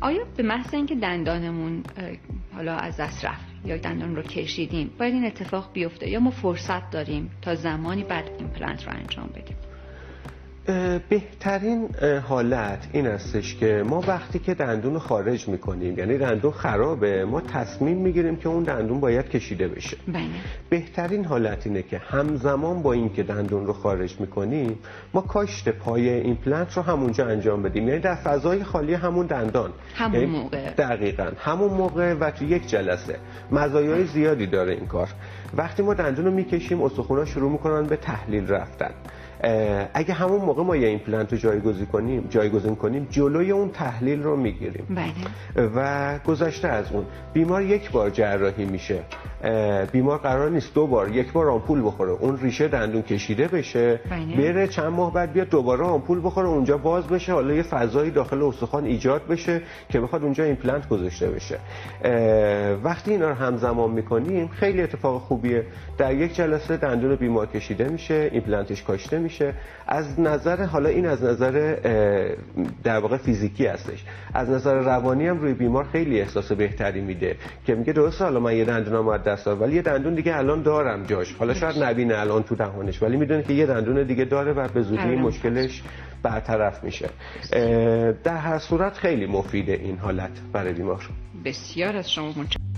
آیا به محض اینکه دندانمون حالا از دست رفت یا دندان رو کشیدیم باید این اتفاق بیفته یا ما فرصت داریم تا زمانی بعد ایمپلنت رو انجام بدیم؟ بهترین حالت این استش که ما وقتی که دندون رو خارج می‌کنیم یعنی دندون خرابه ما تصمیم می‌گیریم که اون دندون باید کشیده بشه. بله. بهترین حالت اینه که همزمان با اینکه دندون رو خارج می‌کنیم ما کاشت پای ایمپلنت رو همونجا انجام بدیم. یعنی در فضای خالی همون دندان. همون یعنی موقع. دقیقا. همون موقع و تو یک جلسه. مزایای زیادی داره این کار. وقتی ما دندون رو می‌کشیم استخونا شروع می‌کنن به تحلیل رفتن. اگه همون موقع ما یه ایمپلنت رو جایگزین کنیم جایگزین کنیم جلوی اون تحلیل رو می‌گیریم. بله. و گذشته از اون. بیمار یک بار جراحی میشه. بیمار قرار نیست دو بار یک بار آمپول بخوره. اون ریشه دندون کشیده بشه بله. بره چند ماه بعد بیاد دوباره آمپول بخوره اونجا باز بشه. حالا یه فضایی داخل استخوان ایجاد بشه که بخواد اونجا ایمپلنت گذاشته بشه. وقتی اینا رو همزمان می‌کنیم خیلی اتفاق خوبیه. در یک جلسه دندون بیمار کشیده میشه ایمپلنتش کاشته میشه. از نظر حالا این از نظر در واقع فیزیکی هستش. از نظر روانی هم روی بیمار خیلی احساس بهتری میده که میگه درسته حالا من یه دندونم از دست دادم ولی یه دندون دیگه الان دارم جاش. حالا شاید نبینه الان تو دهانش ولی می‌دونه که یه دندون دیگه داره و به زودی مشکلش برطرف میشه. در هر صورت خیلی مفیده این حالت برای بیمار. بسیار از شما متشکرم.